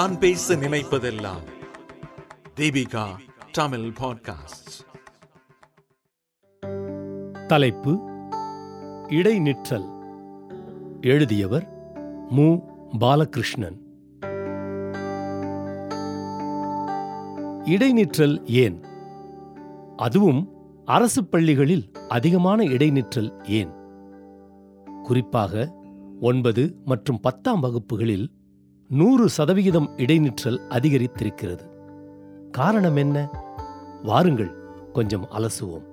நான் பேச நினைப்பதெல்லாம். தீபிகா தமிழ் பாட்காஸ்ட் தலைப்பு இடைநிற்றல். எழுதியவர் மு. பாலகிருஷ்ணன். இடைநிற்றல் ஏன்? அதுவும் அரசு பள்ளிகளில் அதிகமான இடைநிற்றல் ஏன்? குறிப்பாக ஒன்பது மற்றும் பத்தாம் வகுப்புகளில் நூறு சதவிகிதம் இடைநிற்றல் அதிகரித்திருக்கிறது. காரணம் என்ன? வாருங்கள் கொஞ்சம் அலசுவோம்.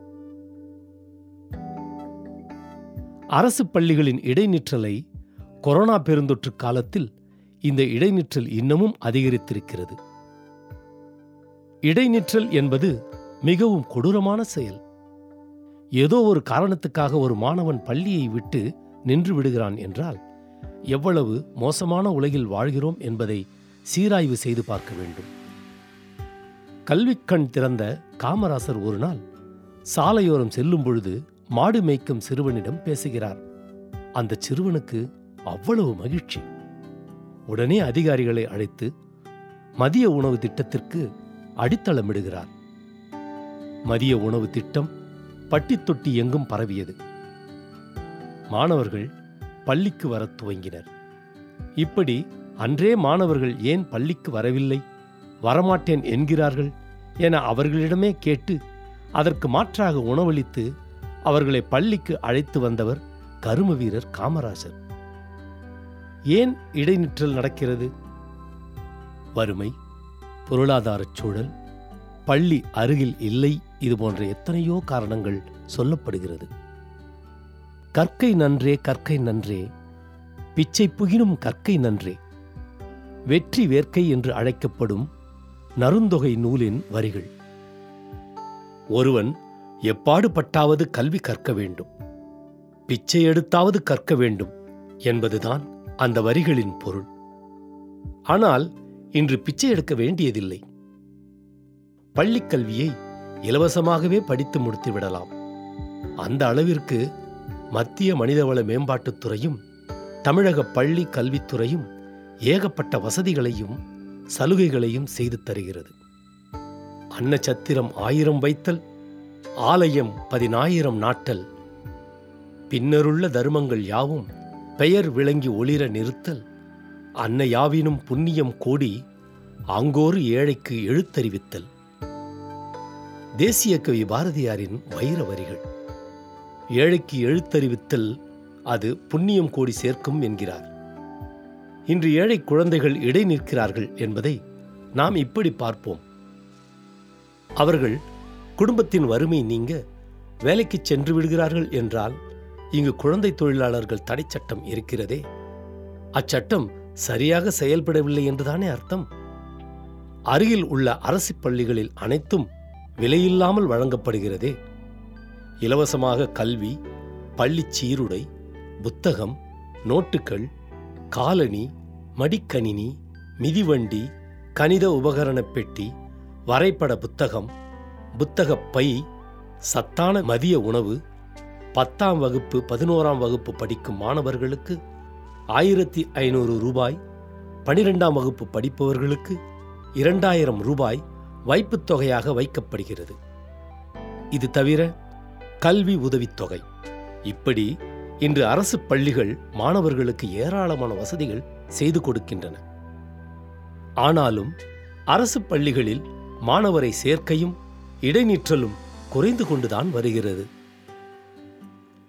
அரசு பள்ளிகளின் இடைநிற்றலை கொரோனா பெருந்தொற்று காலத்தில் இந்த இடைநிற்றல் இன்னமும் அதிகரித்திருக்கிறது. இடைநிற்றல் என்பது மிகவும் கொடூரமான செயல். ஏதோ ஒரு காரணத்துக்காக ஒரு மாணவன் பள்ளியை விட்டு நின்று விடுகிறான் என்றால் எவ்வளவு மோசமான உலகில் வாழ்கிறோம் என்பதை சீராய்வு செய்து பார்க்க வேண்டும். கல்விக்கண் திறந்த காமராசர் ஒரு நாள் சாலையோரம் செல்லும் பொழுது மாடு மேய்க்கும் சிறுவனிடம் பேசுகிறார். அந்த சிறுவனுக்கு அவ்வளவு மகிழ்ச்சி. உடனே அதிகாரிகளை அழைத்து மதிய உணவு திட்டத்திற்கு அடித்தளமிடுகிறார். மதிய உணவு திட்டம் பட்டித்தொட்டி எங்கும் பரவியது. மாணவர்கள் பள்ளிக்கு வரத் துவங்கினர். இப்படி அன்றே மாணவர்கள் ஏன் பள்ளிக்கு வரவில்லை? வரமாட்டேன் என்கிறார்கள் என அவர்களிடமே கேட்டு அதற்கு மாற்றாக உணவளித்து அவர்களை பள்ளிக்கு அழைத்து வந்தவர் கரும வீரர் காமராஜர் ஏன் இடைநிற்றல் நடக்கிறது? வறுமை பொருளாதாரச் சூழல் பள்ளி அருகில் இல்லை இது போன்ற எத்தனையோ காரணங்கள் சொல்லப்படுகிறது. கற்கை நன்றே கற்கை நன்றே. பிச்சை புகினும் கற்கை நன்றே. வெற்றி வேர்க்கை என்று அழைக்கப்படும் நருந்தொகை நூலின் வரிகள். ஒருவன் எப்பாடுபட்டாவது கல்வி கற்க வேண்டும். பிச்சை எடுத்தாவது கற்க வேண்டும் என்பதுதான் அந்த வரிகளின் பொருள். ஆனால் இன்று பிச்சை எடுக்க வேண்டியதில்லை. பள்ளிக் கல்வியை இலவசமாகவே படித்து முடித்து விடலாம். அந்த அளவிற்கு மத்திய மனிதவள மேம்பாட்டுத் துறையும் தமிழக பள்ளி கல்வித்துறையும் ஏகப்பட்ட வசதிகளையும் சலுகைகளையும் செய்து தருகிறது. அன்னச்சத்திரம் ஆயிரம் வைத்தல் ஆலயம் பதினாயிரம் நாட்டல். பின்னருள்ள தர்மங்கள் யாவும் பெயர் விளங்கி ஒளிர நிறுத்தல். அன்ன யாவினும் புண்ணியம் கோடி அங்கோரு ஏழைக்கு எழுத்தறிவித்தல். தேசிய கவி பாரதியாரின் வைர வரிகள் ஏழைக்கு எழுத்தறிவித்தல் அது புண்ணியம் கோடி சேர்க்கும் என்கிறார். இன்று ஏழை குழந்தைகள் இடை நிற்கிறார்கள் என்பதை நாம் இப்படி பார்ப்போம். அவர்கள் குடும்பத்தின் வறுமை நீங்க வேலைக்கு சென்று விடுகிறார்கள் என்றால் இங்கு குழந்தை தொழிலாளர்கள் தடை சட்டம் இருக்கிறதே. அச்சட்டம் சரியாக செயல்படவில்லை என்றுதானே அர்த்தம்? அருகில் உள்ள அரசு பள்ளிகளில் அனைத்தும் விலையில்லாமல் வழங்கப்படுகிறதே. இலவசமாக கல்வி பள்ளி சீருடை புத்தகம் நோட்டுகள் காலணி மடிக்கணினி மிதிவண்டி கணித உபகரணப் பெட்டி வரைபட புத்தகம் புத்தகப் பை சத்தான மதிய உணவு பத்தாம் வகுப்பு பதினோராம் வகுப்பு படிக்கும் மாணவர்களுக்கு ஆயிரத்தி ஐநூறு ரூபாய் பனிரெண்டாம் வகுப்பு படிப்பவர்களுக்கு இரண்டாயிரம் ரூபாய் வைப்புத் தொகையாக வைக்கப்படுகிறது. இது தவிர கல்வி உதவித்தொகை. இப்படி இன்று அரசு பள்ளிகள் மாணவர்களுக்கு ஏராளமான வசதிகள் செய்து கொடுக்கின்றன. ஆனாலும் அரசு பள்ளிகளில் மாணவரை சேர்க்கையும் இடைநிற்றலும் குறைந்து கொண்டுதான் வருகிறது.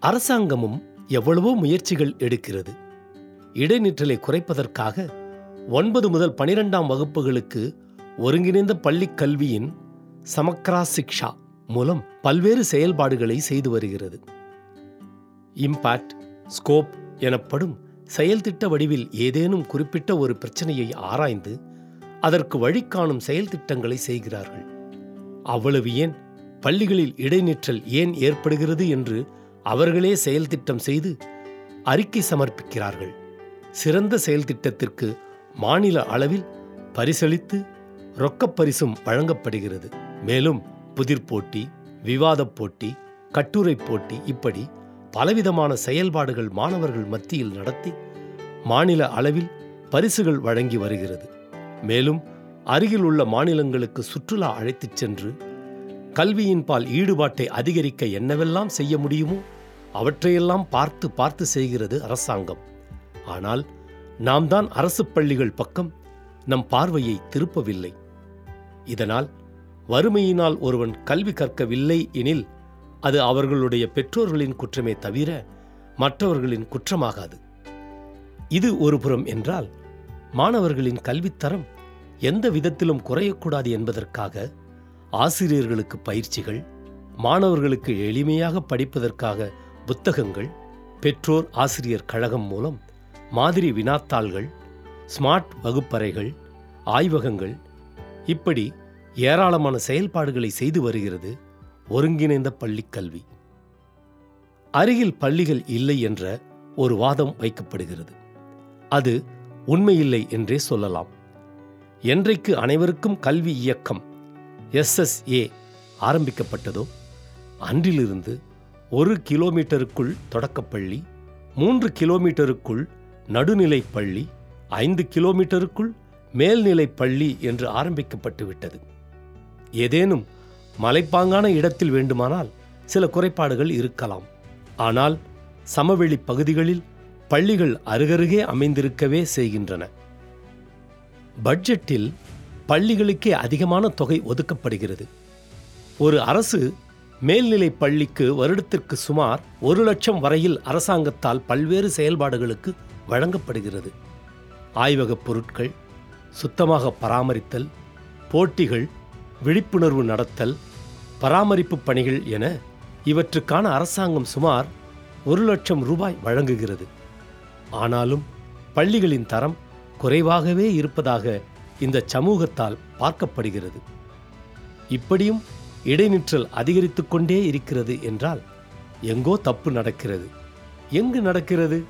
அரசாங்கமும் எவ்வளவோ முயற்சிகள் எடுக்கிறது. இடைநிற்றலை குறைப்பதற்காக ஒன்பது முதல் பனிரெண்டாம் வகுப்புகளுக்கு ஒருங்கிணைந்த பள்ளிக் கல்வியின் சமக்ரா சிக்ஷா மூலம் பல்வேறு செயல்பாடுகளை செய்து வருகிறது. இம்பாக்ட் ஸ்கோப் எனப்படும் செயல்திட்ட வடிவில் ஏதேனும் குறிப்பிட்ட ஒரு பிரச்சனையை ஆராய்ந்து அதற்கு வழிகாணும் செயல் திட்டங்களை செய்கிறார்கள். அவ்வளவு ஏன்? பள்ளிகளில் இடைநிற்றல் ஏன் ஏற்படுகிறது என்று அவர்களே செயல் திட்டம் செய்து அறிக்கை சமர்ப்பிக்கிறார்கள். சிறந்த செயல் திட்டத்திற்கு மாநில அளவில் பரிசளித்து ரொக்கப்பரிசும் வழங்கப்படுகிறது. மேலும் புதிர் போட்டி விவாதப் போட்டி கட்டுரை போட்டி இப்படி பலவிதமான செயல்பாடுகள் மாணவர்கள் மத்தியில் நடத்தி மாநில அளவில் பரிசுகள் வழங்கி வருகிறது. மேலும் அருகில் உள்ள மாநிலங்களுக்கு சுற்றுலா அழைத்துச் சென்று கல்வியின் பால் ஈடுபாட்டை அதிகரிக்க என்னவெல்லாம் செய்ய முடியுமோ அவற்றையெல்லாம் பார்த்து பார்த்து செய்கிறது அரசாங்கம். ஆனால் நாம் தான் அரசு பள்ளிகள் பக்கம் நம் பார்வையை திருப்பவில்லை. இதனால் வறுமையினால் ஒருவன் கல்வி கற்கவில்லை எனில் அது அவர்களுடைய பெற்றோர்களின் குற்றமே தவிர மற்றவர்களின் குற்றமாகாது. இது ஒருபுறம் என்றால் மாணவர்களின் கல்வித்தரம் எந்த விதத்திலும் குறையக்கூடாது என்பதற்காக ஆசிரியர்களுக்கு பயிற்சிகள் மாணவர்களுக்கு எளிமையாக படிப்பதற்காக புத்தகங்கள் பெற்றோர் ஆசிரியர் கழகம் மூலம் மாதிரி வினாத்தாள்கள் ஸ்மார்ட் வகுப்பறைகள் ஆய்வகங்கள் இப்படி ஏராளமான செயல்பாடுகளை செய்து வருகிறது ஒருங்கிணைந்த பள்ளிக்கல்வி அருகில் பள்ளிகள் இல்லை என்ற ஒரு வாதம் வைக்கப்படுகிறது. அது உண்மையில்லை என்றே சொல்லலாம். என்றைக்கு அனைவருக்கும் கல்வி இயக்கம் எஸ்எஸ்ஏ ஆரம்பிக்கப்பட்டதோ அன்றிலிருந்து ஒரு கிலோமீட்டருக்குள் தொடக்கப்பள்ளி மூன்று கிலோமீட்டருக்குள் நடுநிலை பள்ளி ஐந்து கிலோமீட்டருக்குள் மேல்நிலை பள்ளி என்று ஆரம்பிக்கப்பட்டு விட்டது ஏதேனும் மலைப்பாங்கான இடத்தில் வேண்டுமானால் சில குறைபாடுகள் இருக்கலாம். ஆனால் சமவெளி பகுதிகளில் பள்ளிகள் அருகருகே அமைந்திருக்கவே செய்கின்றன. பட்ஜெட்டில் பள்ளிகளுக்கே அதிகமான தொகை ஒதுக்கப்படுகிறது. ஒரு அரசு மேல்நிலை பள்ளிக்கு வருடத்திற்கு சுமார் ஒரு லட்சம் வரையில் அரசாங்கத்தால் பல்வேறு செயல்பாடுகளுக்கு வழங்கப்படுகிறது. ஆய்வகப் பொருட்கள் சுத்தமாக பராமரித்தல் போட்டிகள் விழிப்புணர்வு நடத்தல் பராமரிப்பு பணிகள் என இவற்றுக்கான அரசாங்கம் சுமார் ஒரு லட்சம் ரூபாய் வழங்குகிறது. ஆனாலும் பள்ளிகளின் தரம் குறைவாகவே இருப்பதாக இந்த சமூகத்தால் பார்க்கப்படுகிறது. இப்படியும் இடைநிற்றல் அதிகரித்து கொண்டே இருக்கிறது என்றால் எங்கோ தப்பு நடக்கிறது. எங்கு நடக்கிறது?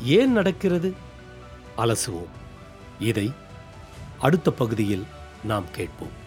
ஏன் நடக்கிறது? அலசுவோம். இதை அடுத்த பகுதியில் நாம் கேட்போம்.